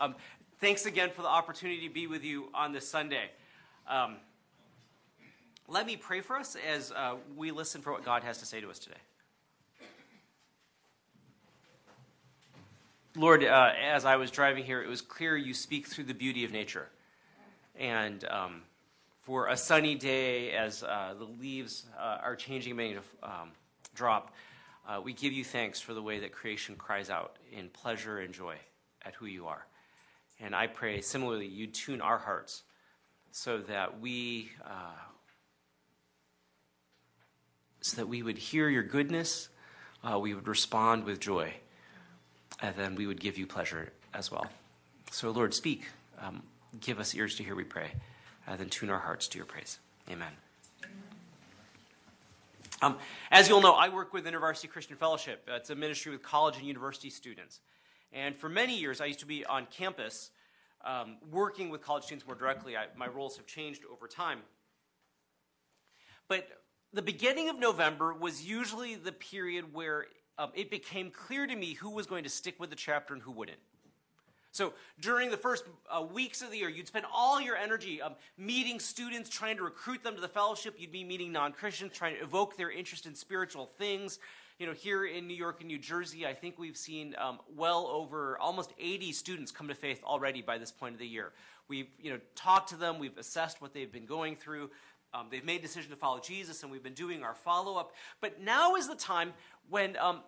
Um, thanks again for the opportunity to be with you on this Sunday. Um, let me pray for us as uh, we listen for what God has to say to us today. Lord, uh, as I was driving here, it was clear you speak through the beauty of nature. And um, for a sunny day, as uh, the leaves uh, are changing, beginning to um, drop, uh, we give you thanks for the way that creation cries out in pleasure and joy at who you are. And I pray, similarly, you tune our hearts so that we. Uh, so that we would hear your goodness, uh, we would respond with joy, and then we would give you pleasure as well. So, Lord, speak. Um, give us ears to hear, we pray, and then tune our hearts to your praise. Amen. Um, as you'll know, I work with InterVarsity Christian Fellowship. It's a ministry with college and university students. And for many years, I used to be on campus um, working with college students more directly. I, my roles have changed over time. But the beginning of November was usually the period where um, it became clear to me who was going to stick with the chapter and who wouldn't. So during the first uh, weeks of the year, you'd spend all your energy um, meeting students, trying to recruit them to the fellowship. You'd be meeting non Christians, trying to evoke their interest in spiritual things. You know, here in New York and New Jersey, I think we've seen um, well over almost 80 students come to faith already by this point of the year. We've, you know, talked to them, we've assessed what they've been going through. Um, they've made a decision to follow Jesus, and we've been doing our follow up. But now is the time when um,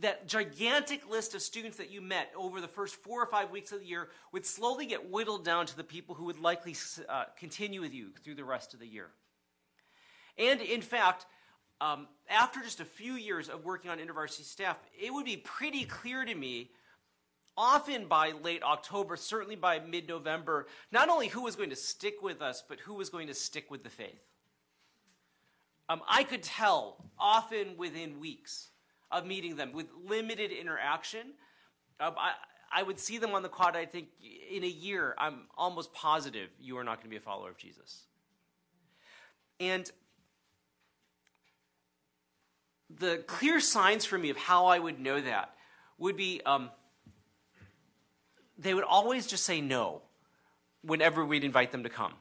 that gigantic list of students that you met over the first four or five weeks of the year would slowly get whittled down to the people who would likely uh, continue with you through the rest of the year. And in fact, um, after just a few years of working on InterVarsity staff, it would be pretty clear to me, often by late October, certainly by mid November, not only who was going to stick with us, but who was going to stick with the faith. Um, I could tell, often within weeks of meeting them with limited interaction. Um, I, I would see them on the quad. I think in a year, I'm almost positive you are not going to be a follower of Jesus. And the clear signs for me of how I would know that would be um, they would always just say no whenever we'd invite them to come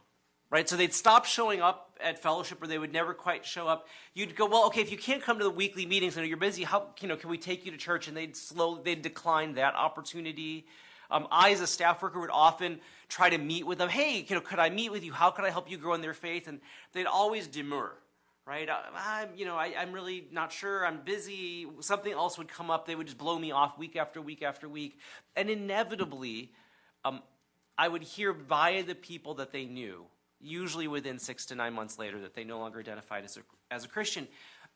right? So they'd stop showing up at fellowship or they would never quite show up. You'd go, well, okay, if you can't come to the weekly meetings and you're busy, how, you know, can we take you to church? And they'd slowly, they'd decline that opportunity. Um, I, as a staff worker, would often try to meet with them. Hey, you know, could I meet with you? How could I help you grow in their faith? And they'd always demur, right? Uh, I'm, you know, I, I'm really not sure. I'm busy. Something else would come up. They would just blow me off week after week after week. And inevitably, um, I would hear via the people that they knew usually within six to nine months later, that they no longer identified as a, as a Christian.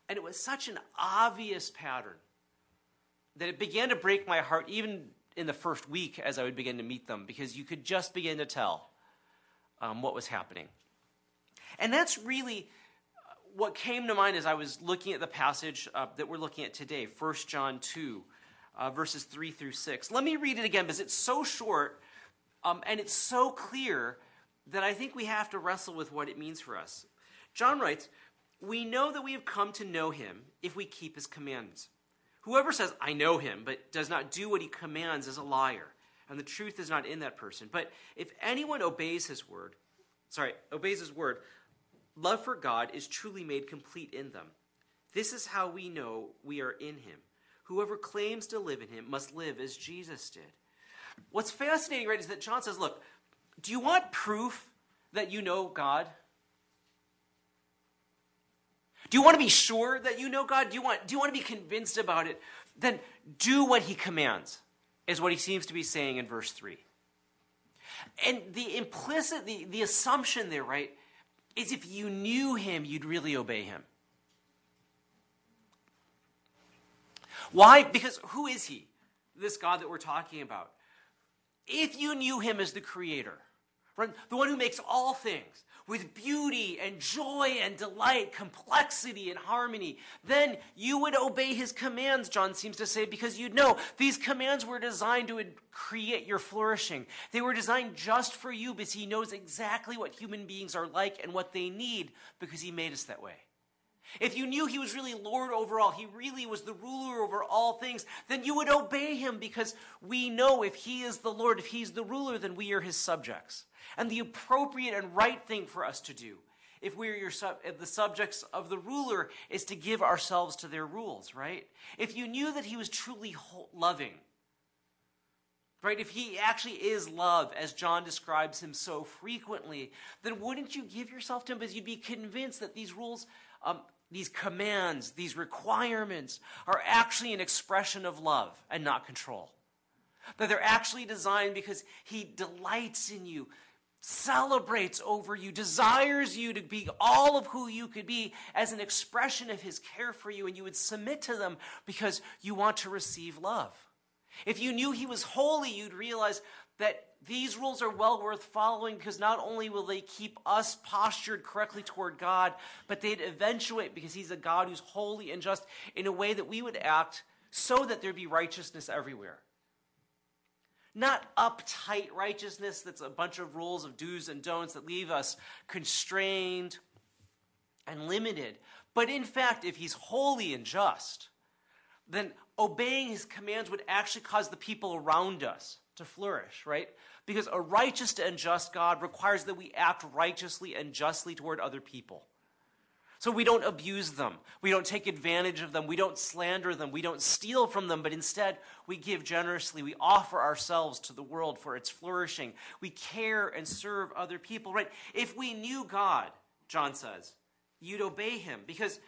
And it was such an obvious pattern that it began to break my heart, even in the first week as I would begin to meet them, because you could just begin to tell um, what was happening. And that's really uh, what came to mind as I was looking at the passage uh, that we're looking at today, 1 John 2, uh, verses 3 through 6. Let me read it again because it's so short um, and it's so clear that I think we have to wrestle with what it means for us. John writes, We know that we have come to know him if we keep his commandments. Whoever says, I know him, but does not do what he commands is a liar, and the truth is not in that person. But if anyone obeys his word, sorry, obeys his word, love for God is truly made complete in them. This is how we know we are in him. Whoever claims to live in him must live as Jesus did. What's fascinating, right, is that John says, look, do you want proof that you know God? Do you want to be sure that you know God? Do you want, do you want to be convinced about it? Then do what he commands, is what he seems to be saying in verse 3. And the implicit, the, the assumption there, right, is if you knew him, you'd really obey him. Why? Because who is he, this God that we're talking about? If you knew him as the creator? The one who makes all things with beauty and joy and delight, complexity and harmony. Then you would obey his commands, John seems to say, because you'd know these commands were designed to create your flourishing. They were designed just for you because he knows exactly what human beings are like and what they need because he made us that way. If you knew he was really Lord over all, he really was the ruler over all things, then you would obey him because we know if he is the Lord, if he's the ruler, then we are his subjects. And the appropriate and right thing for us to do, if we are your sub, the subjects of the ruler, is to give ourselves to their rules, right? If you knew that he was truly loving, right? If he actually is love, as John describes him so frequently, then wouldn't you give yourself to him because you'd be convinced that these rules um, these commands, these requirements are actually an expression of love and not control. That they're actually designed because He delights in you, celebrates over you, desires you to be all of who you could be as an expression of His care for you, and you would submit to them because you want to receive love. If you knew He was holy, you'd realize that these rules are well worth following because not only will they keep us postured correctly toward God, but they'd eventuate because He's a God who's holy and just in a way that we would act so that there'd be righteousness everywhere. Not uptight righteousness that's a bunch of rules of do's and don'ts that leave us constrained and limited. But in fact, if He's holy and just, then obeying His commands would actually cause the people around us to flourish, right? Because a righteous and just God requires that we act righteously and justly toward other people. So we don't abuse them. We don't take advantage of them. We don't slander them. We don't steal from them, but instead we give generously. We offer ourselves to the world for its flourishing. We care and serve other people, right? If we knew God, John says, you'd obey him because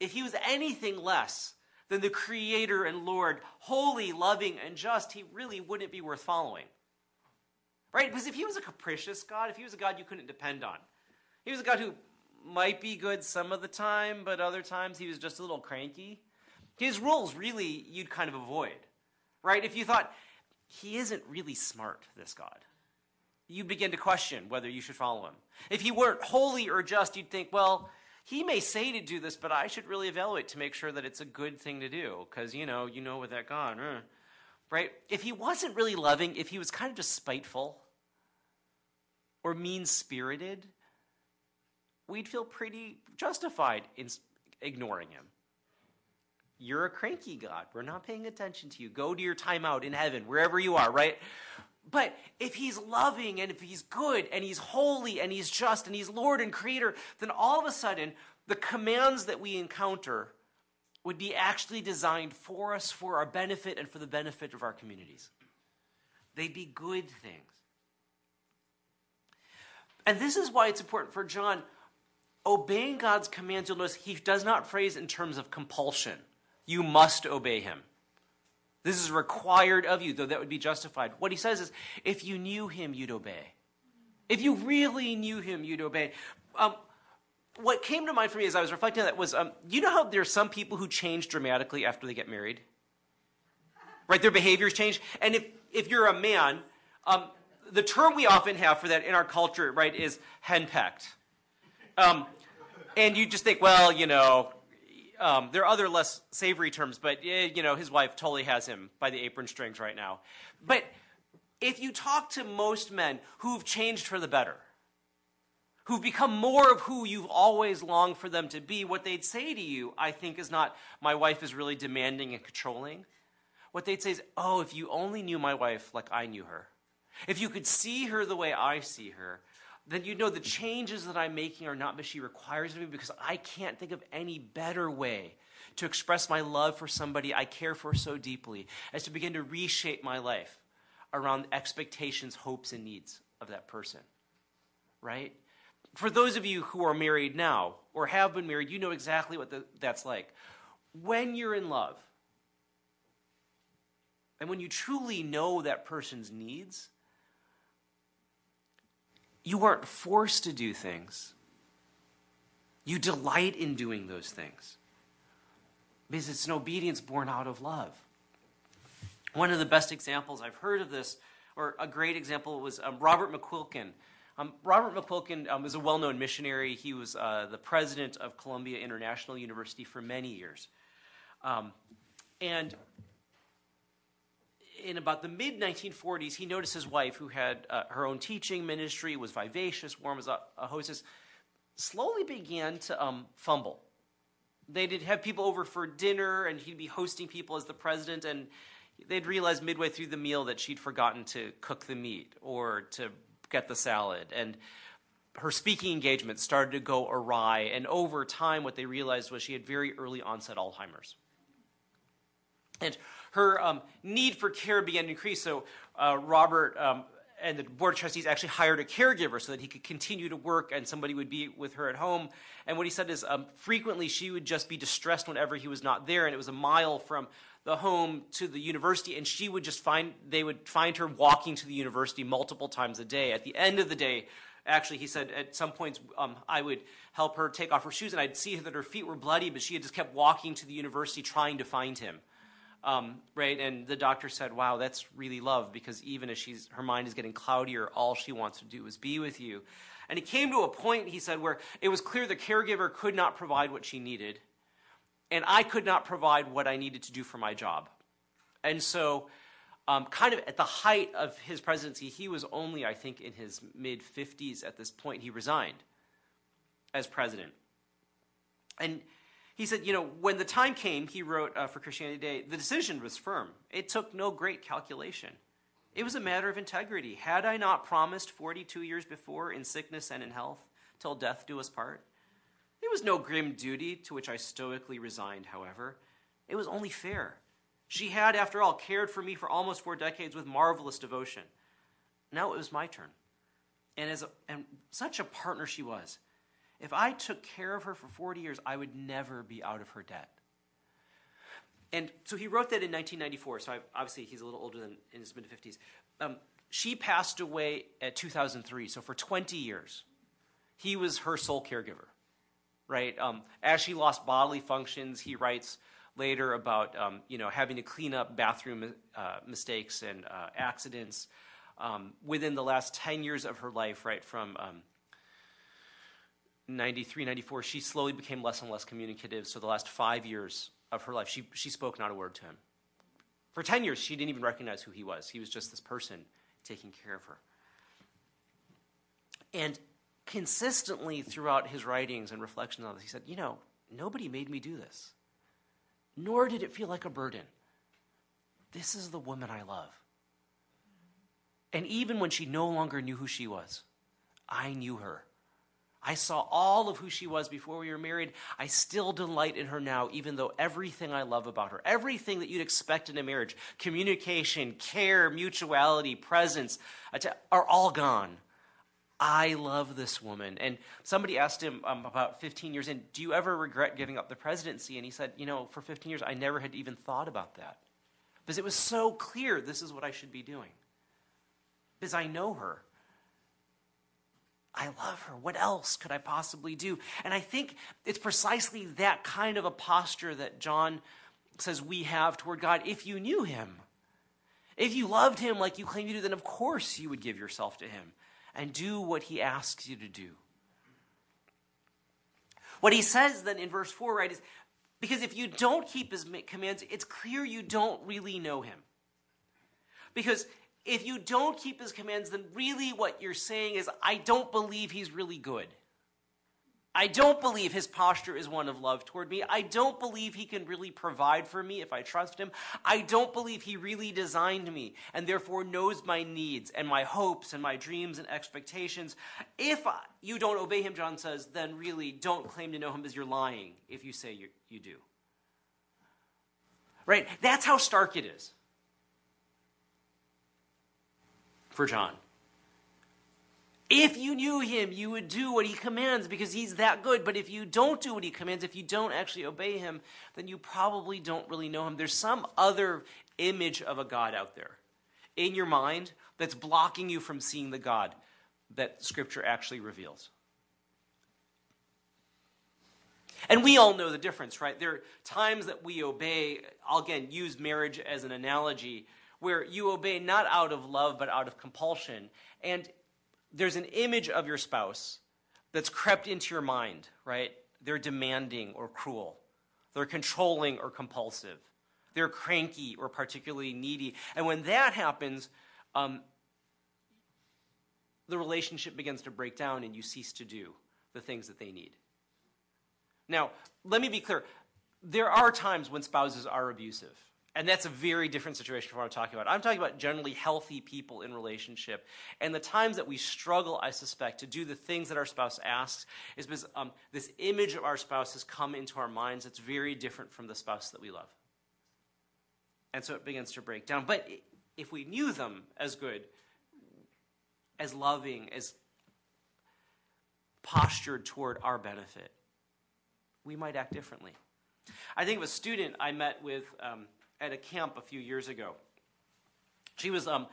if he was anything less than the creator and Lord, holy, loving, and just, he really wouldn't be worth following. Right? Because if he was a capricious God, if he was a God you couldn't depend on, he was a God who might be good some of the time, but other times he was just a little cranky. His rules really you'd kind of avoid. Right? If you thought, he isn't really smart, this God, you begin to question whether you should follow him. If he weren't holy or just, you'd think, well, he may say to do this, but I should really evaluate to make sure that it's a good thing to do. Because, you know, you know with that God, uh, right? If he wasn't really loving, if he was kind of just spiteful, or mean spirited, we'd feel pretty justified in ignoring him. You're a cranky God. We're not paying attention to you. Go to your timeout in heaven, wherever you are, right? But if he's loving and if he's good and he's holy and he's just and he's Lord and Creator, then all of a sudden the commands that we encounter would be actually designed for us, for our benefit, and for the benefit of our communities. They'd be good things. And this is why it's important for John. Obeying God's commands, you'll notice he does not phrase in terms of compulsion. You must obey him. This is required of you, though that would be justified. What he says is, if you knew him, you'd obey. If you really knew him, you'd obey. Um, what came to mind for me as I was reflecting on that was, um, you know how there are some people who change dramatically after they get married? Right, their behaviors change. And if, if you're a man, um, the term we often have for that in our culture, right, is henpecked. Um, and you just think, well, you know, um, there are other less savory terms, but eh, you know, his wife totally has him by the apron strings right now. But if you talk to most men who've changed for the better, who've become more of who you've always longed for them to be, what they'd say to you, I think, is not, my wife is really demanding and controlling. What they'd say is, oh, if you only knew my wife like I knew her, if you could see her the way I see her, then you know the changes that I'm making are not what she requires of me because I can't think of any better way to express my love for somebody I care for so deeply as to begin to reshape my life around the expectations, hopes, and needs of that person. Right? For those of you who are married now or have been married, you know exactly what the, that's like. When you're in love, and when you truly know that person's needs, you aren't forced to do things. You delight in doing those things because it's an obedience born out of love. One of the best examples I've heard of this, or a great example, was um, Robert McQuilkin. Um, Robert McQuilkin um, was a well known missionary. He was uh, the president of Columbia International University for many years. Um, and in about the mid 1940s, he noticed his wife, who had uh, her own teaching ministry, was vivacious, warm as a, a hostess, slowly began to um, fumble they'd have people over for dinner, and he'd be hosting people as the president, and they'd realize midway through the meal that she'd forgotten to cook the meat or to get the salad. And her speaking engagement started to go awry. And over time, what they realized was she had very early onset Alzheimer's. And her um, need for care began to increase. So uh, Robert um, and the board of trustees actually hired a caregiver so that he could continue to work and somebody would be with her at home. And what he said is um, frequently she would just be distressed whenever he was not there, and it was a mile from the home to the university, and she would just find they would find her walking to the university multiple times a day. At the end of the day, actually, he said at some points um, I would help her take off her shoes, and I'd see that her feet were bloody, but she had just kept walking to the university trying to find him. Um, right, and the doctor said, "Wow, that's really love because even as she's her mind is getting cloudier, all she wants to do is be with you." And it came to a point, he said, where it was clear the caregiver could not provide what she needed, and I could not provide what I needed to do for my job. And so, um, kind of at the height of his presidency, he was only, I think, in his mid 50s at this point. He resigned as president. And he said, you know, when the time came, he wrote uh, for Christianity Today, the decision was firm. It took no great calculation. It was a matter of integrity. Had I not promised 42 years before, in sickness and in health, till death do us part? It was no grim duty to which I stoically resigned, however. It was only fair. She had, after all, cared for me for almost four decades with marvelous devotion. Now it was my turn. And, as a, and such a partner she was. If I took care of her for 40 years, I would never be out of her debt. And so he wrote that in 1994. So I, obviously he's a little older than in his mid 50s. Um, she passed away at 2003. So for 20 years, he was her sole caregiver. Right? Um, as she lost bodily functions, he writes later about um, you know having to clean up bathroom uh, mistakes and uh, accidents. Um, within the last 10 years of her life, right from um, 93, 94, she slowly became less and less communicative. So the last five years of her life, she, she spoke not a word to him. For 10 years, she didn't even recognize who he was. He was just this person taking care of her. And consistently throughout his writings and reflections on this, he said, You know, nobody made me do this, nor did it feel like a burden. This is the woman I love. And even when she no longer knew who she was, I knew her. I saw all of who she was before we were married. I still delight in her now, even though everything I love about her, everything that you'd expect in a marriage communication, care, mutuality, presence are all gone. I love this woman. And somebody asked him um, about 15 years in, Do you ever regret giving up the presidency? And he said, You know, for 15 years, I never had even thought about that. Because it was so clear this is what I should be doing. Because I know her. I love her. What else could I possibly do? And I think it's precisely that kind of a posture that John says we have toward God. If you knew him, if you loved him like you claim you do, then of course you would give yourself to him and do what he asks you to do. What he says then in verse 4, right, is because if you don't keep his commands, it's clear you don't really know him. Because if you don't keep his commands, then really what you're saying is, I don't believe he's really good. I don't believe his posture is one of love toward me. I don't believe he can really provide for me if I trust him. I don't believe he really designed me and therefore knows my needs and my hopes and my dreams and expectations. If you don't obey him, John says, then really don't claim to know him as you're lying if you say you, you do. Right? That's how stark it is. For John. If you knew him, you would do what he commands because he's that good. But if you don't do what he commands, if you don't actually obey him, then you probably don't really know him. There's some other image of a God out there in your mind that's blocking you from seeing the God that Scripture actually reveals. And we all know the difference, right? There are times that we obey, I'll again use marriage as an analogy where you obey not out of love but out of compulsion. And there's an image of your spouse that's crept into your mind, right? They're demanding or cruel, they're controlling or compulsive, they're cranky or particularly needy. And when that happens, um, the relationship begins to break down and you cease to do the things that they need. Now, let me be clear. There are times when spouses are abusive. And that's a very different situation from what I'm talking about. I'm talking about generally healthy people in relationship. And the times that we struggle, I suspect, to do the things that our spouse asks is because um, this image of our spouse has come into our minds that's very different from the spouse that we love. And so it begins to break down. But if we knew them as good, as loving, as postured toward our benefit, we might act differently. I think of a student I met with um, at a camp a few years ago. She was um,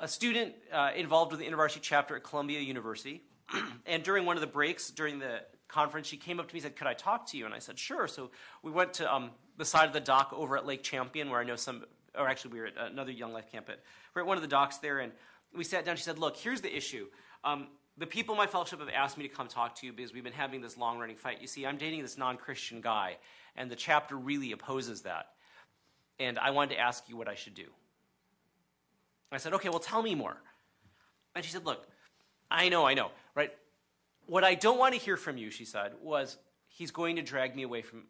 a student uh, involved with the InterVarsity chapter at Columbia University. and during one of the breaks during the conference, she came up to me and said, Could I talk to you? And I said, Sure. So we went to um, the side of the dock over at Lake Champion, where I know some, or actually, we were at another Young Life camp. At, we're at one of the docks there, and we sat down. She said, Look, here's the issue. Um, the people in my fellowship have asked me to come talk to you because we've been having this long running fight. You see, I'm dating this non Christian guy, and the chapter really opposes that and I wanted to ask you what I should do. I said, okay, well, tell me more. And she said, look, I know, I know, right? What I don't want to hear from you, she said, was he's going to drag me away from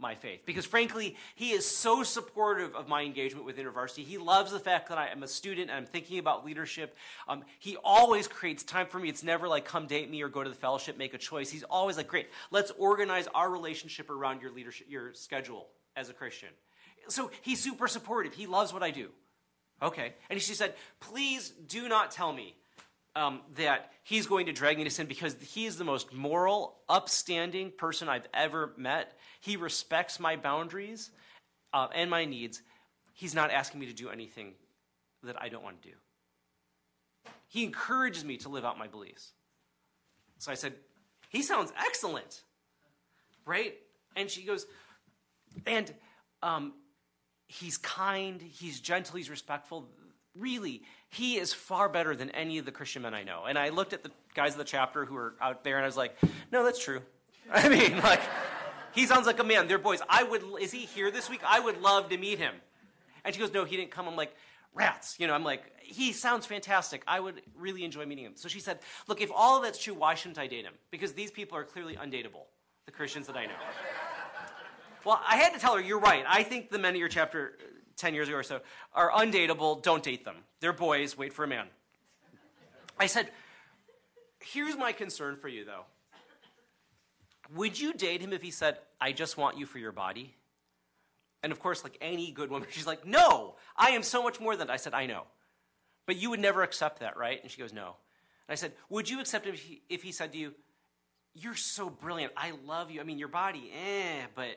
my faith. Because frankly, he is so supportive of my engagement with InterVarsity. He loves the fact that I am a student and I'm thinking about leadership. Um, he always creates time for me. It's never like, come date me or go to the fellowship, make a choice. He's always like, great, let's organize our relationship around your leadership, your schedule as a Christian so he's super supportive. He loves what I do. Okay. And she said, please do not tell me um, that he's going to drag me to sin because he is the most moral, upstanding person I've ever met. He respects my boundaries uh, and my needs. He's not asking me to do anything that I don't want to do. He encourages me to live out my beliefs. So I said, he sounds excellent, right? And she goes, and um, he's kind, he's gentle, he's respectful. Really, he is far better than any of the Christian men I know. And I looked at the guys of the chapter who are out there and I was like, no, that's true. I mean, like, he sounds like a man. They're boys. I would, is he here this week? I would love to meet him. And she goes, no, he didn't come. I'm like, rats. You know, I'm like, he sounds fantastic. I would really enjoy meeting him. So she said, look, if all of that's true, why shouldn't I date him? Because these people are clearly undateable, the Christians that I know. Well, I had to tell her, you're right. I think the men of your chapter uh, 10 years ago or so are undateable. Don't date them. They're boys. Wait for a man. I said, here's my concern for you, though. Would you date him if he said, I just want you for your body? And of course, like any good woman, she's like, No, I am so much more than that. I said, I know. But you would never accept that, right? And she goes, No. And I said, Would you accept if he, if he said to you, You're so brilliant. I love you. I mean, your body, eh, but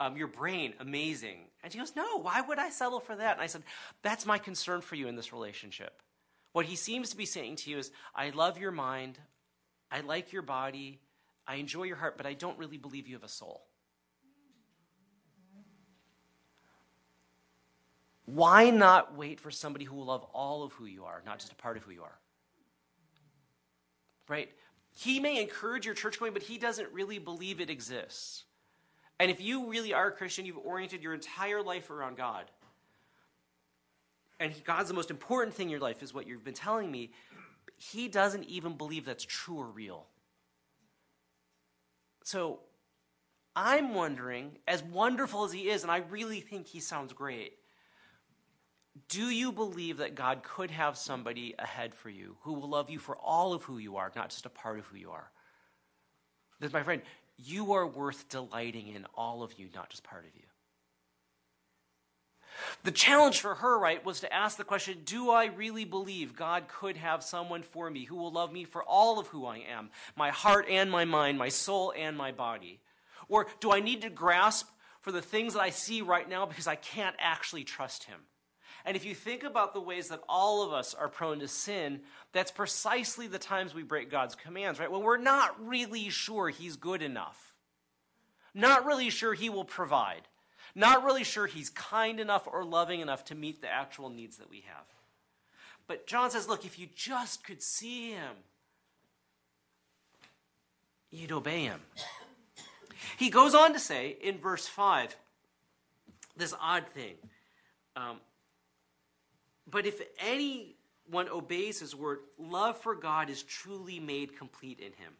um, your brain, amazing. And she goes, No, why would I settle for that? And I said, That's my concern for you in this relationship. What he seems to be saying to you is, I love your mind, I like your body, I enjoy your heart, but I don't really believe you have a soul. Why not wait for somebody who will love all of who you are, not just a part of who you are? Right? He may encourage your church going, but he doesn't really believe it exists. And if you really are a Christian, you've oriented your entire life around God. And God's the most important thing in your life, is what you've been telling me. He doesn't even believe that's true or real. So I'm wondering, as wonderful as he is, and I really think he sounds great, do you believe that God could have somebody ahead for you who will love you for all of who you are, not just a part of who you are? Because, my friend, you are worth delighting in, all of you, not just part of you. The challenge for her, right, was to ask the question Do I really believe God could have someone for me who will love me for all of who I am, my heart and my mind, my soul and my body? Or do I need to grasp for the things that I see right now because I can't actually trust Him? And if you think about the ways that all of us are prone to sin, that's precisely the times we break God's commands, right? When we're not really sure He's good enough, not really sure He will provide, not really sure He's kind enough or loving enough to meet the actual needs that we have. But John says, look, if you just could see Him, you'd obey Him. He goes on to say in verse 5 this odd thing. Um, but if anyone obeys his word, love for God is truly made complete in him.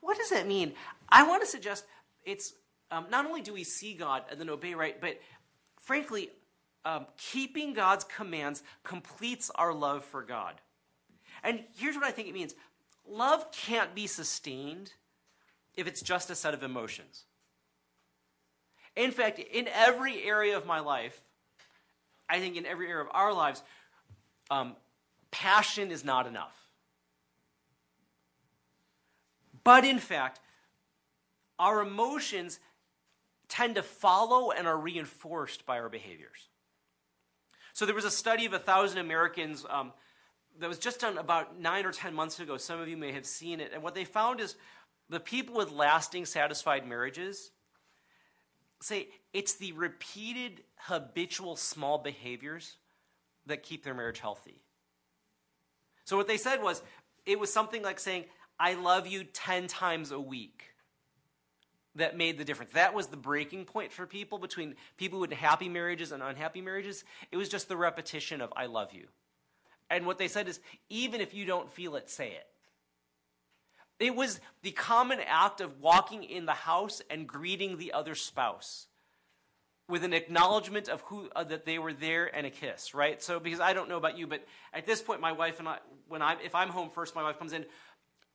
what does that mean? I want to suggest it's um, not only do we see God and then obey right, but frankly, um, keeping God's commands completes our love for God. And here's what I think it means love can't be sustained if it's just a set of emotions. In fact, in every area of my life, I think in every area of our lives, um, passion is not enough. But in fact, our emotions tend to follow and are reinforced by our behaviors. So there was a study of a thousand Americans um, that was just done about nine or ten months ago. Some of you may have seen it. And what they found is the people with lasting, satisfied marriages say it's the repeated, habitual, small behaviors that keep their marriage healthy. So what they said was it was something like saying, I love you 10 times a week that made the difference. That was the breaking point for people between people with happy marriages and unhappy marriages. It was just the repetition of I love you. And what they said is even if you don't feel it, say it. It was the common act of walking in the house and greeting the other spouse with an acknowledgement of who uh, that they were there and a kiss, right? So because I don't know about you, but at this point my wife and I when I if I'm home first, my wife comes in,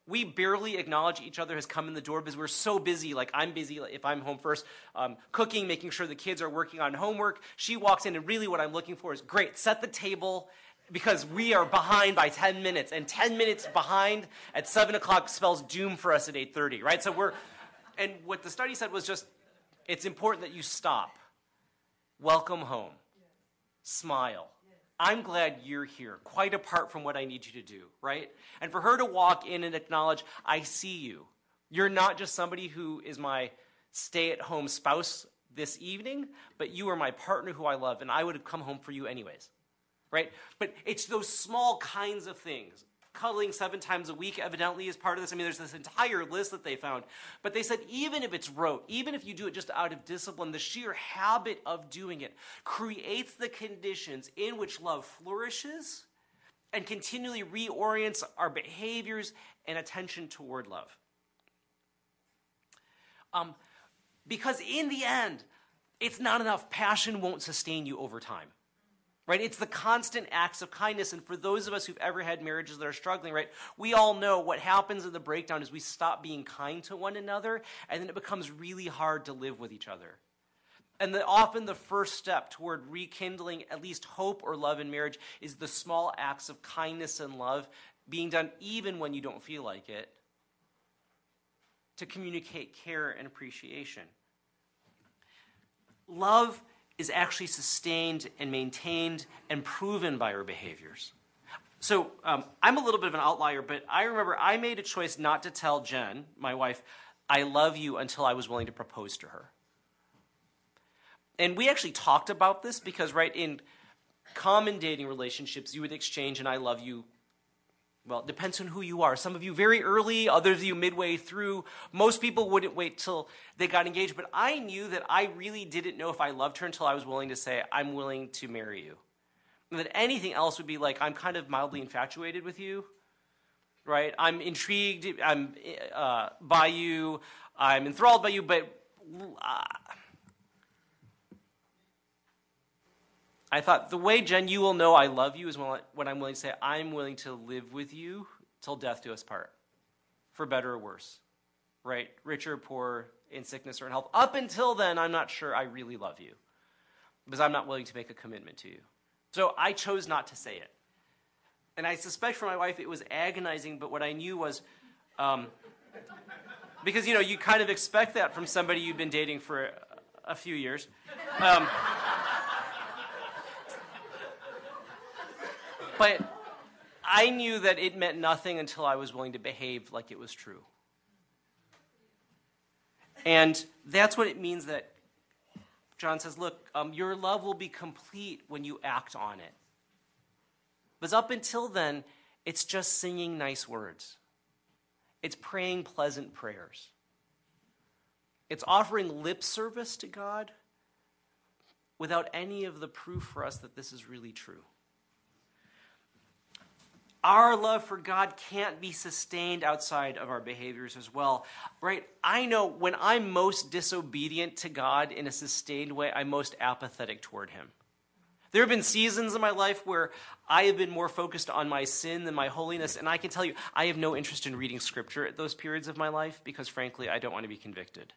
we barely acknowledge each other has come in the door because we're so busy. Like I'm busy if I'm home first, um, cooking, making sure the kids are working on homework. She walks in, and really what I'm looking for is great. Set the table because we are behind by 10 minutes, and 10 minutes behind at 7 o'clock spells doom for us at 8:30, right? So we're, and what the study said was just, it's important that you stop, welcome home, smile I'm glad you're here, quite apart from what I need you to do, right? And for her to walk in and acknowledge, I see you. You're not just somebody who is my stay at home spouse this evening, but you are my partner who I love, and I would have come home for you anyways, right? But it's those small kinds of things cuddling seven times a week evidently is part of this. I mean, there's this entire list that they found. But they said even if it's rote, even if you do it just out of discipline, the sheer habit of doing it creates the conditions in which love flourishes and continually reorients our behaviors and attention toward love. Um, because in the end, it's not enough. Passion won't sustain you over time right? It's the constant acts of kindness. And for those of us who've ever had marriages that are struggling, right, we all know what happens in the breakdown is we stop being kind to one another, and then it becomes really hard to live with each other. And the, often the first step toward rekindling at least hope or love in marriage is the small acts of kindness and love being done even when you don't feel like it to communicate care and appreciation. Love is actually sustained and maintained and proven by our behaviors. So um, I'm a little bit of an outlier, but I remember I made a choice not to tell Jen, my wife, I love you until I was willing to propose to her. And we actually talked about this because, right, in common dating relationships, you would exchange an I love you well, it depends on who you are. Some of you very early, others of you midway through. Most people wouldn't wait till they got engaged, but I knew that I really didn't know if I loved her until I was willing to say, I'm willing to marry you. And that anything else would be like, I'm kind of mildly infatuated with you, right? I'm intrigued I'm, uh, by you, I'm enthralled by you, but uh, I thought the way, Jen, you will know I love you is when I'm willing to say, I'm willing to live with you till death do us part, for better or worse, right? Rich or poor, in sickness or in health. Up until then, I'm not sure I really love you because I'm not willing to make a commitment to you. So I chose not to say it. And I suspect for my wife it was agonizing, but what I knew was um, because, you know, you kind of expect that from somebody you've been dating for a, a few years. Um, But I knew that it meant nothing until I was willing to behave like it was true. And that's what it means that John says, look, um, your love will be complete when you act on it. Because up until then, it's just singing nice words, it's praying pleasant prayers, it's offering lip service to God without any of the proof for us that this is really true. Our love for God can't be sustained outside of our behaviors as well, right? I know when I'm most disobedient to God in a sustained way, I'm most apathetic toward Him. There have been seasons in my life where I have been more focused on my sin than my holiness, and I can tell you, I have no interest in reading scripture at those periods of my life because, frankly, I don't want to be convicted.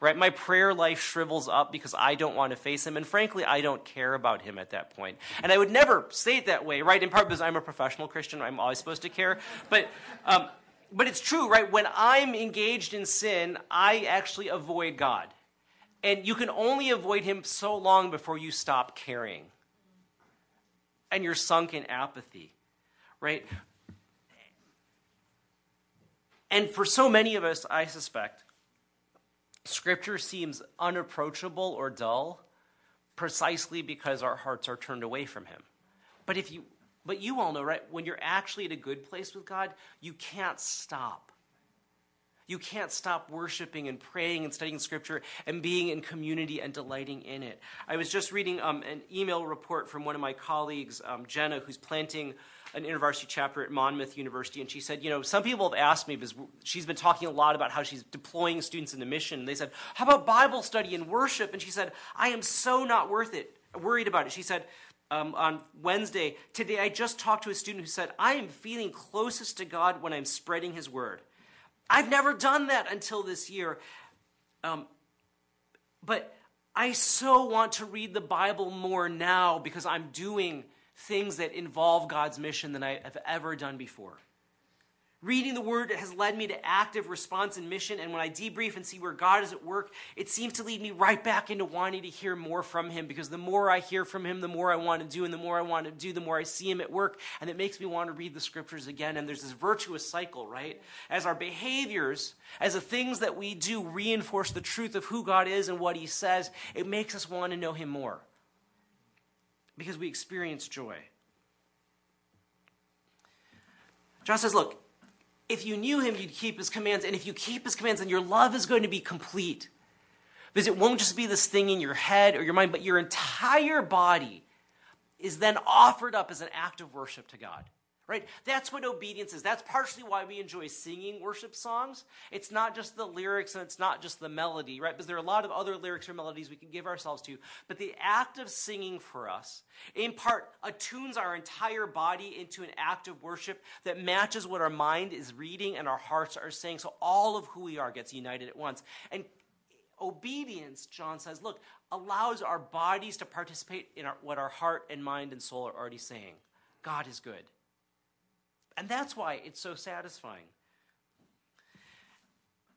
Right? My prayer life shrivels up because I don't want to face him, and frankly, I don't care about him at that point. And I would never say it that way, right? In part because I'm a professional Christian, I'm always supposed to care. But, um, but it's true, right? When I'm engaged in sin, I actually avoid God. And you can only avoid him so long before you stop caring and you're sunk in apathy, right? And for so many of us, I suspect, Scripture seems unapproachable or dull precisely because our hearts are turned away from Him. But if you, but you all know, right? When you're actually at a good place with God, you can't stop. You can't stop worshiping and praying and studying scripture and being in community and delighting in it. I was just reading um, an email report from one of my colleagues, um, Jenna, who's planting an InterVarsity chapter at Monmouth University, and she said, you know, some people have asked me because she's been talking a lot about how she's deploying students in the mission. And they said, how about Bible study and worship? And she said, I am so not worth it, worried about it. She said, um, on Wednesday, today I just talked to a student who said, I am feeling closest to God when I'm spreading His word. I've never done that until this year. Um, but I so want to read the Bible more now because I'm doing things that involve God's mission than I have ever done before. Reading the word has led me to active response and mission, and when I debrief and see where God is at work, it seems to lead me right back into wanting to hear more from Him because the more I hear from Him, the more I want to do, and the more I want to do, the more I see Him at work, and it makes me want to read the scriptures again. And there's this virtuous cycle, right? As our behaviors, as the things that we do reinforce the truth of who God is and what He says, it makes us want to know Him more because we experience joy. John says, Look, if you knew him, you'd keep his commands. And if you keep his commands, then your love is going to be complete. Because it won't just be this thing in your head or your mind, but your entire body is then offered up as an act of worship to God right? That's what obedience is. That's partially why we enjoy singing worship songs. It's not just the lyrics and it's not just the melody, right? Because there are a lot of other lyrics or melodies we can give ourselves to. But the act of singing for us, in part, attunes our entire body into an act of worship that matches what our mind is reading and our hearts are saying. So all of who we are gets united at once. And obedience, John says, look, allows our bodies to participate in our, what our heart and mind and soul are already saying. God is good. And that's why it's so satisfying.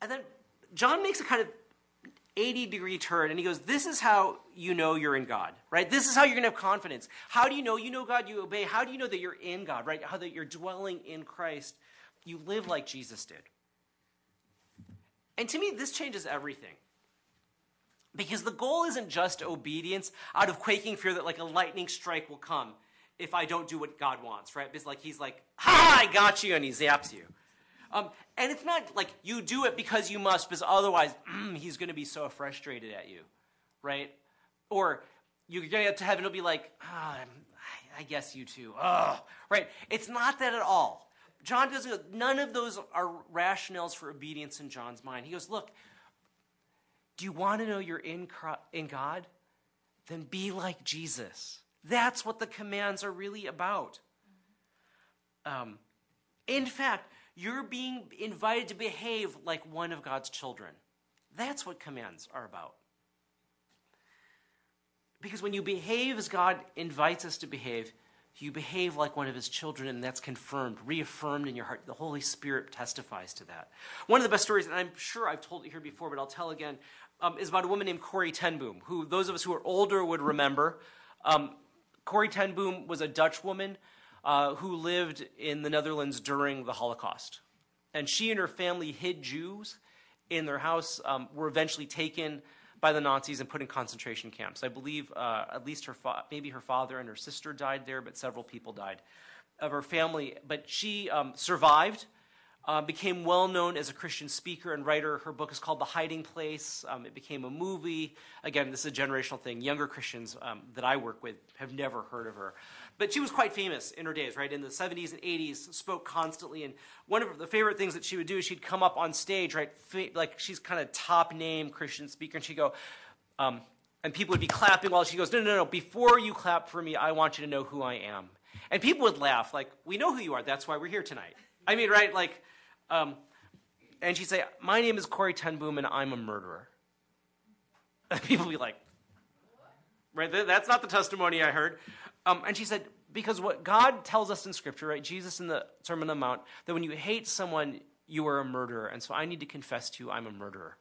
And then John makes a kind of 80 degree turn and he goes, This is how you know you're in God, right? This is how you're going to have confidence. How do you know you know God? You obey. How do you know that you're in God, right? How that you're dwelling in Christ? You live like Jesus did. And to me, this changes everything. Because the goal isn't just obedience out of quaking fear that like a lightning strike will come if I don't do what God wants, right? Because like he's like, ha, I got you, and he zaps you. Um, and it's not like you do it because you must, because otherwise mm, he's going to be so frustrated at you, right? Or you're going to get to heaven, he'll be like, ah, I guess you too. Oh, right? It's not that at all. John doesn't. None of those are rationales for obedience in John's mind. He goes, look, do you want to know you're in in God? Then be like Jesus. That's what the commands are really about. Um, in fact, you're being invited to behave like one of God's children. That's what commands are about. Because when you behave as God invites us to behave, you behave like one of his children, and that's confirmed, reaffirmed in your heart. The Holy Spirit testifies to that. One of the best stories, and I'm sure I've told it here before, but I'll tell again, um, is about a woman named Corrie ten Boom, who those of us who are older would remember. Um, Corrie ten Boom was a Dutch woman uh, who lived in the Netherlands during the Holocaust. And she and her family hid Jews in their house, um, were eventually taken by the Nazis and put in concentration camps. I believe uh, at least her fa- maybe her father and her sister died there, but several people died of her family. But she um, survived. Uh, became well known as a Christian speaker and writer. Her book is called The Hiding Place. Um, it became a movie. Again, this is a generational thing. Younger Christians um, that I work with have never heard of her. But she was quite famous in her days, right? In the 70s and 80s, spoke constantly. And one of the favorite things that she would do is she'd come up on stage, right? Like she's kind of top name Christian speaker, and she'd go, um, and people would be clapping while she goes, No, no, no, before you clap for me, I want you to know who I am. And people would laugh, like, We know who you are. That's why we're here tonight. I mean, right? Like, um, and she'd say, My name is Corrie ten Boom, and I'm a murderer. And people be like, Right? That's not the testimony I heard. Um, and she said, Because what God tells us in Scripture, right? Jesus in the Sermon on the Mount, that when you hate someone, you are a murderer. And so I need to confess to you, I'm a murderer.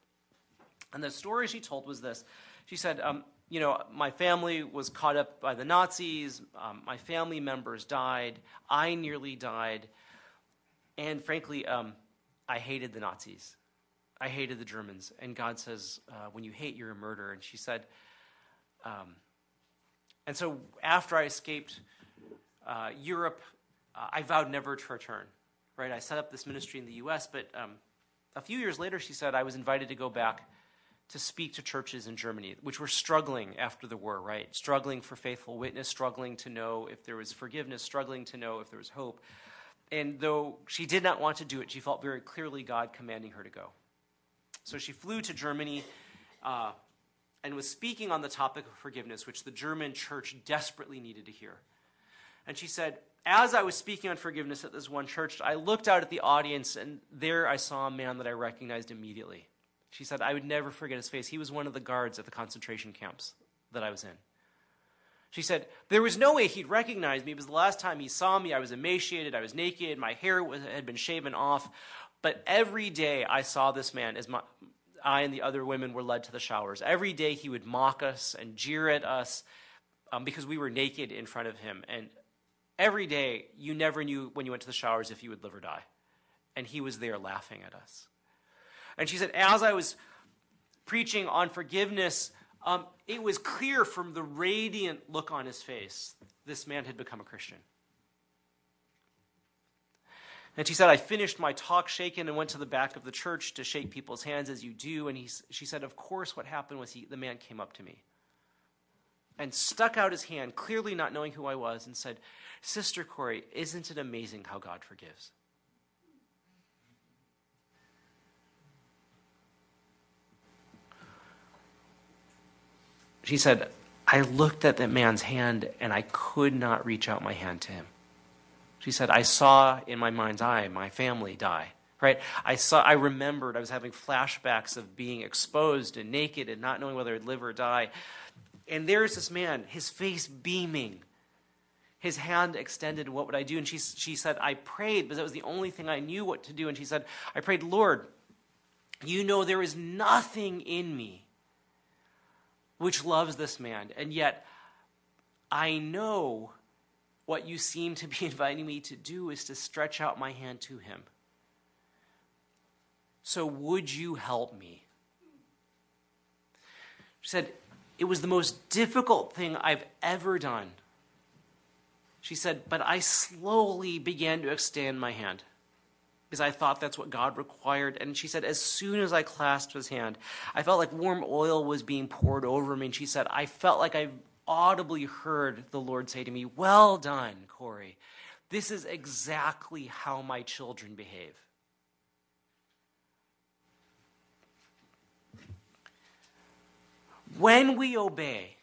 And the story she told was this. She said, um, You know, my family was caught up by the Nazis, um, my family members died, I nearly died. And frankly, um, I hated the Nazis. I hated the Germans. And God says, uh, when you hate, you're a murderer. And she said, um, and so after I escaped uh, Europe, uh, I vowed never to return. Right? I set up this ministry in the U.S., but um, a few years later, she said I was invited to go back to speak to churches in Germany, which were struggling after the war, right? Struggling for faithful witness, struggling to know if there was forgiveness, struggling to know if there was hope. And though she did not want to do it, she felt very clearly God commanding her to go. So she flew to Germany uh, and was speaking on the topic of forgiveness, which the German church desperately needed to hear. And she said, As I was speaking on forgiveness at this one church, I looked out at the audience, and there I saw a man that I recognized immediately. She said, I would never forget his face. He was one of the guards at the concentration camps that I was in. She said, There was no way he'd recognize me because the last time he saw me, I was emaciated, I was naked, my hair was, had been shaven off. But every day I saw this man as my, I and the other women were led to the showers. Every day he would mock us and jeer at us um, because we were naked in front of him. And every day you never knew when you went to the showers if you would live or die. And he was there laughing at us. And she said, As I was preaching on forgiveness, um, it was clear from the radiant look on his face this man had become a Christian. And she said, I finished my talk shaken and went to the back of the church to shake people's hands as you do. And he, she said, Of course, what happened was he, the man came up to me and stuck out his hand, clearly not knowing who I was, and said, Sister Corrie, isn't it amazing how God forgives? She said, I looked at that man's hand and I could not reach out my hand to him. She said, I saw in my mind's eye my family die. Right? I saw I remembered I was having flashbacks of being exposed and naked and not knowing whether I'd live or die. And there's this man, his face beaming, his hand extended. What would I do? And she, she said, I prayed because that was the only thing I knew what to do. And she said, I prayed, Lord, you know there is nothing in me which loves this man. And yet, I know what you seem to be inviting me to do is to stretch out my hand to him. So, would you help me? She said, It was the most difficult thing I've ever done. She said, But I slowly began to extend my hand because I thought that's what God required. And she said, as soon as I clasped his hand, I felt like warm oil was being poured over me. And she said, I felt like I audibly heard the Lord say to me, Well done, Corrie. This is exactly how my children behave. When we obey,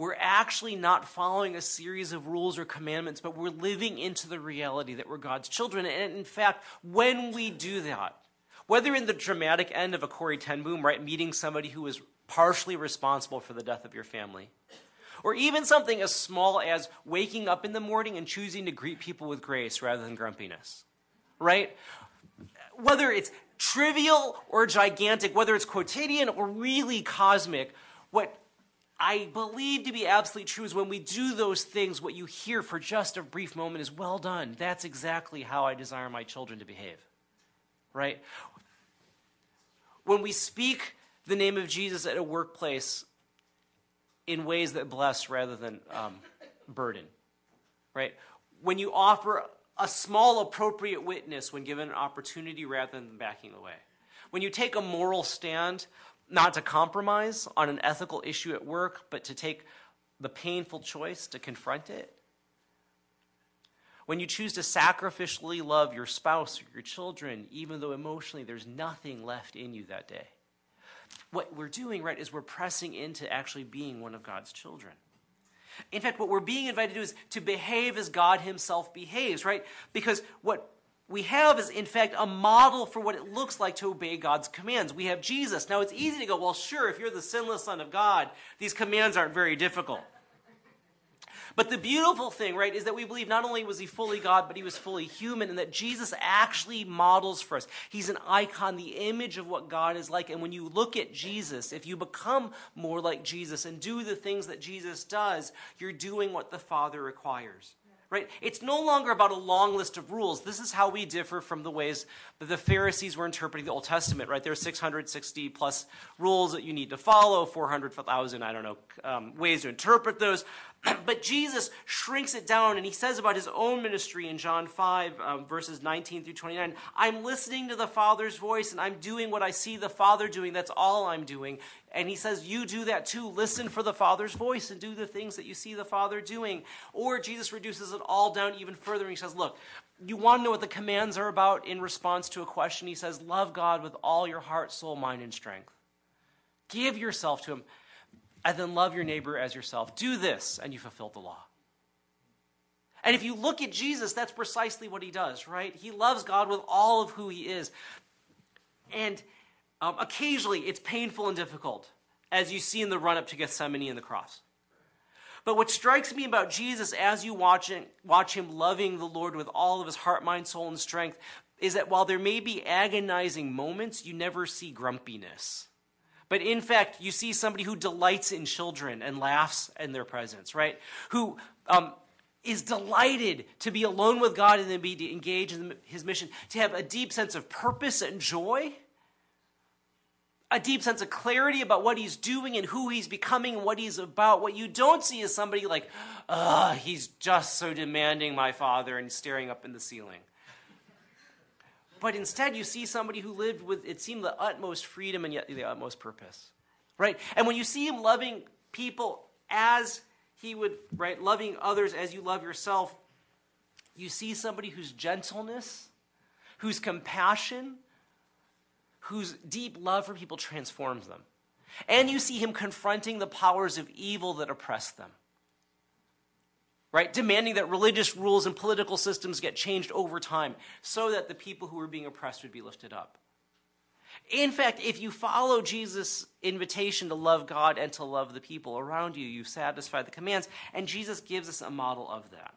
we're actually not following a series of rules or commandments, but we're living into the reality that we're God's children. And in fact, when we do that, whether in the dramatic end of a Corrie ten Boom, right, meeting somebody who is partially responsible for the death of your family, or even something as small as waking up in the morning and choosing to greet people with grace rather than grumpiness, right? Whether it's trivial or gigantic, whether it's quotidian or really cosmic, what I believe to be absolutely true is when we do those things, what you hear for just a brief moment is, well done. That's exactly how I desire my children to behave. Right? When we speak the name of Jesus at a workplace in ways that bless rather than um, burden. Right? When you offer a small appropriate witness when given an opportunity rather than backing away. When you take a moral stand, not to compromise on an ethical issue at work, but to take the painful choice to confront it. When you choose to sacrificially love your spouse or your children, even though emotionally there's nothing left in you that day. What we're doing, right, is we're pressing into actually being one of God's children. In fact, what we're being invited to do is to behave as God Himself behaves, right? Because what we have is, in fact, a model for what it looks like to obey God's commands. We have Jesus. Now, it's easy to go, well, sure, if you're the sinless Son of God, these commands aren't very difficult. But the beautiful thing, right, is that we believe not only was he fully God, but he was fully human, and that Jesus actually models for us. He's an icon, the image of what God is like. And when you look at Jesus, if you become more like Jesus and do the things that Jesus does, you're doing what the Father requires right? It's no longer about a long list of rules. This is how we differ from the ways that the Pharisees were interpreting the Old Testament, right? There are 660 plus rules that you need to follow, 400,000, I don't know, um, ways to interpret those. but Jesus shrinks it down and he says about his own ministry in John 5, um, verses 19 through 29 I'm listening to the Father's voice and I'm doing what I see the Father doing. That's all I'm doing. And he says, You do that too. Listen for the Father's voice and do the things that you see the Father doing. Or Jesus reduces it all down even further and he says, Look, you want to know what the commands are about in response to a question? He says, Love God with all your heart, soul, mind, and strength. Give yourself to him. And then love your neighbor as yourself. Do this, and you fulfill the law. And if you look at Jesus, that's precisely what he does, right? He loves God with all of who he is. And um, occasionally, it's painful and difficult, as you see in the run up to Gethsemane and the cross. But what strikes me about Jesus as you watch, it, watch him loving the Lord with all of his heart, mind, soul, and strength is that while there may be agonizing moments, you never see grumpiness. But in fact, you see somebody who delights in children and laughs in their presence, right? Who um, is delighted to be alone with God and then be engaged in his mission, to have a deep sense of purpose and joy a deep sense of clarity about what he's doing and who he's becoming and what he's about. What you don't see is somebody like, ugh, he's just so demanding, my father, and staring up in the ceiling. But instead, you see somebody who lived with, it seemed, the utmost freedom and yet the utmost purpose. Right? And when you see him loving people as he would, right, loving others as you love yourself, you see somebody whose gentleness, whose compassion, whose deep love for people transforms them. And you see him confronting the powers of evil that oppress them. Right? Demanding that religious rules and political systems get changed over time so that the people who were being oppressed would be lifted up. In fact, if you follow Jesus' invitation to love God and to love the people around you, you satisfy the commands, and Jesus gives us a model of that.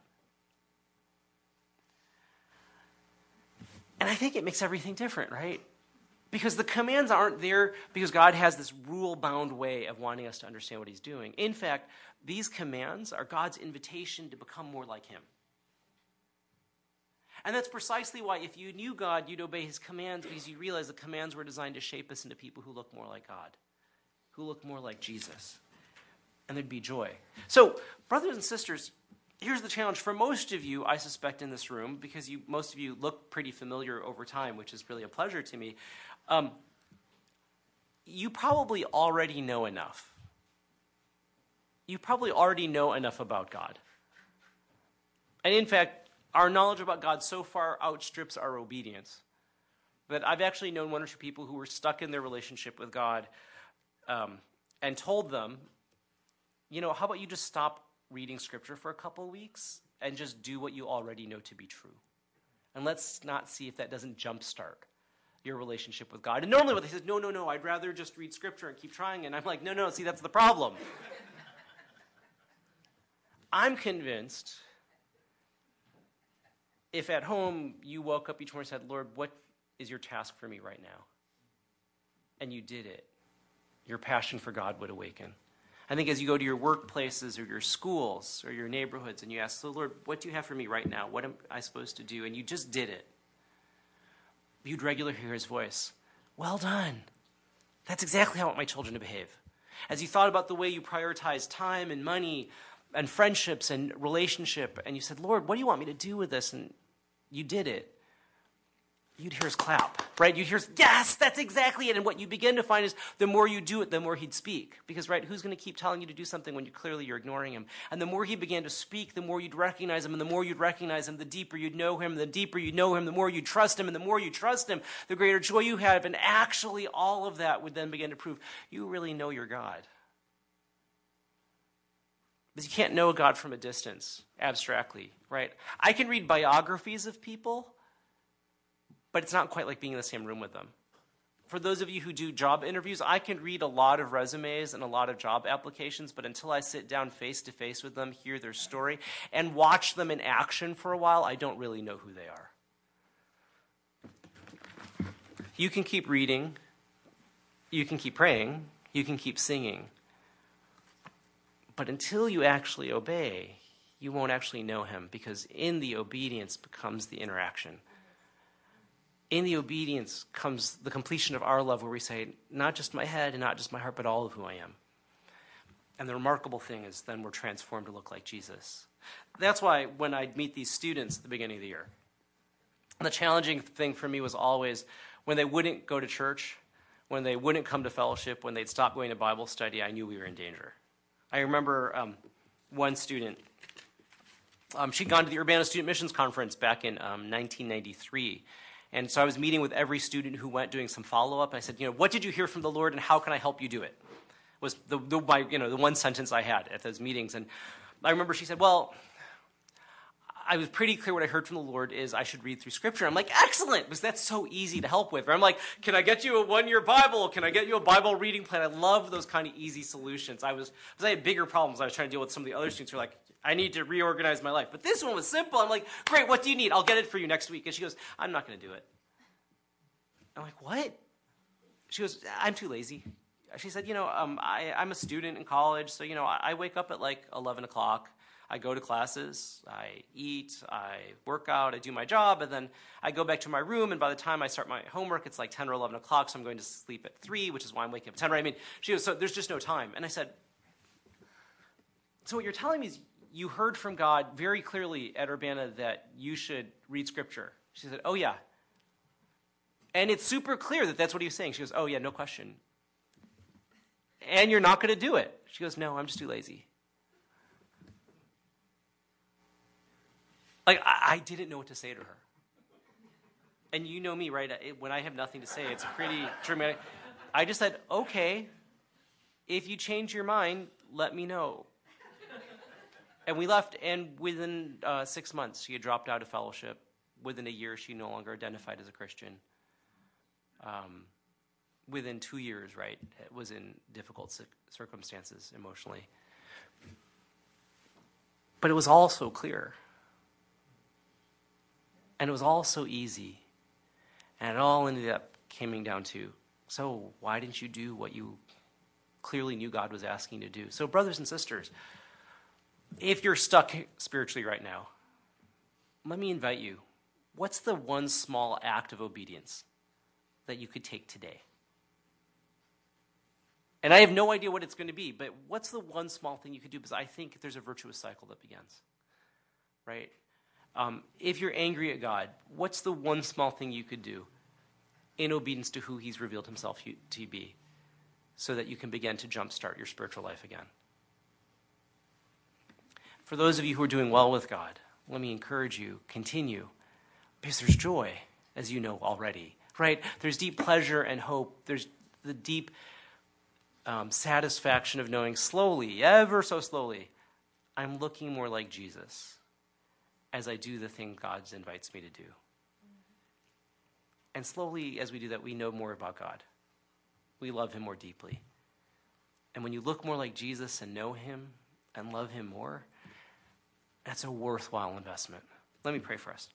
And I think it makes everything different, right? Because the commands aren't there because God has this rule bound way of wanting us to understand what He's doing. In fact, these commands are God's invitation to become more like Him. And that's precisely why, if you knew God, you'd obey His commands because you realize the commands were designed to shape us into people who look more like God, who look more like Jesus. And there'd be joy. So, brothers and sisters, here's the challenge for most of you, I suspect, in this room, because you, most of you look pretty familiar over time, which is really a pleasure to me. Um, you probably already know enough. You probably already know enough about God. And in fact, our knowledge about God so far outstrips our obedience that I've actually known one or two people who were stuck in their relationship with God um, and told them, you know, how about you just stop reading scripture for a couple weeks and just do what you already know to be true? And let's not see if that doesn't jumpstart your relationship with God. And normally what they say is, no, no, no, I'd rather just read scripture and keep trying. And I'm like, no, no, see, that's the problem. I'm convinced if at home you woke up each morning and said, Lord, what is your task for me right now? And you did it, your passion for God would awaken. I think as you go to your workplaces or your schools or your neighborhoods and you ask, the Lord, what do you have for me right now? What am I supposed to do? And you just did it you'd regularly hear his voice. Well done. That's exactly how I want my children to behave. As you thought about the way you prioritize time and money and friendships and relationship, and you said, Lord, what do you want me to do with this? And you did it, you'd hear his clap, right? You'd hear us, yes, that's exactly it. And what you begin to find is the more you do it, the more he'd speak. Because, right, who's going to keep telling you to do something when you clearly you're ignoring him? And the more he began to speak, the more you'd recognize him. And the more you'd recognize him, the deeper you'd know him. The deeper you know him, the more you trust him. And the more you trust him, the greater joy you have. And actually, all of that would then begin to prove you really know your God. Because you can't know God from a distance, abstractly, right? I can read biographies of people but it's not quite like being in the same room with them. For those of you who do job interviews, I can read a lot of resumes and a lot of job applications, but until I sit down face to face with them, hear their story, and watch them in action for a while, I don't really know who they are. You can keep reading, you can keep praying, you can keep singing, but until you actually obey, you won't actually know Him because in the obedience becomes the interaction in the obedience comes the completion of our love, where we say, not just my head and not just my heart, but all of who I am. And the remarkable thing is, then we're transformed to look like Jesus. That's why when I'd meet these students at the beginning of the year, the challenging thing for me was always when they wouldn't go to church, when they wouldn't come to fellowship, when they'd stop going to Bible study, I knew we were in danger. I remember um, one student, um, she'd gone to the Urbana Student Missions Conference back in um, 1993 and so I was meeting with every student who went, doing some follow up. I said, you know, what did you hear from the Lord, and how can I help you do it? Was the, the my, you know the one sentence I had at those meetings, and I remember she said, well. I was pretty clear what I heard from the Lord is I should read through Scripture. I'm like, excellent, because that's so easy to help with. I'm like, can I get you a one year Bible? Can I get you a Bible reading plan? I love those kind of easy solutions. I was, because I had bigger problems. I was trying to deal with some of the other students who were like, I need to reorganize my life. But this one was simple. I'm like, great, what do you need? I'll get it for you next week. And she goes, I'm not going to do it. I'm like, what? She goes, I'm too lazy. She said, you know, um, I, I'm a student in college, so, you know, I, I wake up at like 11 o'clock. I go to classes, I eat, I work out, I do my job, and then I go back to my room. And by the time I start my homework, it's like 10 or 11 o'clock, so I'm going to sleep at 3, which is why I'm waking up at 10, right? I mean, she goes, so there's just no time. And I said, so what you're telling me is you heard from God very clearly at Urbana that you should read Scripture. She said, oh, yeah. And it's super clear that that's what he was saying. She goes, oh, yeah, no question. And you're not going to do it. She goes, no, I'm just too lazy. Like, I, I didn't know what to say to her. And you know me, right? When I have nothing to say, it's pretty dramatic. I just said, okay, if you change your mind, let me know. And we left, and within uh, six months, she had dropped out of fellowship. Within a year, she no longer identified as a Christian. Um, within two years, right, it was in difficult circumstances emotionally. But it was all so clear. And it was all so easy. And it all ended up coming down to so, why didn't you do what you clearly knew God was asking you to do? So, brothers and sisters, if you're stuck spiritually right now, let me invite you. What's the one small act of obedience that you could take today? And I have no idea what it's going to be, but what's the one small thing you could do? Because I think there's a virtuous cycle that begins, right? Um, if you're angry at God, what's the one small thing you could do in obedience to who He's revealed Himself to be so that you can begin to jumpstart your spiritual life again? For those of you who are doing well with God, let me encourage you continue because there's joy, as you know already, right? There's deep pleasure and hope. There's the deep um, satisfaction of knowing slowly, ever so slowly, I'm looking more like Jesus as I do the thing God invites me to do. And slowly, as we do that, we know more about God. We love Him more deeply. And when you look more like Jesus and know Him and love Him more, that's a worthwhile investment. Let me pray for us.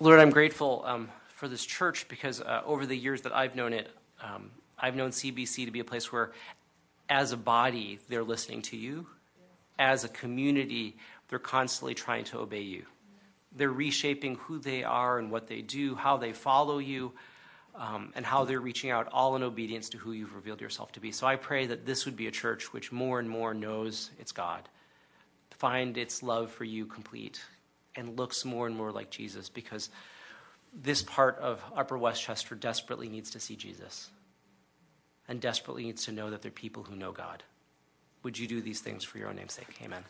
Lord, I'm grateful um, for this church because uh, over the years that I've known it, um, I've known CBC to be a place where, as a body, they're listening to you. As a community, they're constantly trying to obey you. They're reshaping who they are and what they do, how they follow you um, and how they're reaching out all in obedience to who you've revealed yourself to be. So I pray that this would be a church which more and more knows it's God find its love for you complete and looks more and more like Jesus because this part of Upper Westchester desperately needs to see Jesus and desperately needs to know that they're people who know God. Would you do these things for your own name's sake? Amen.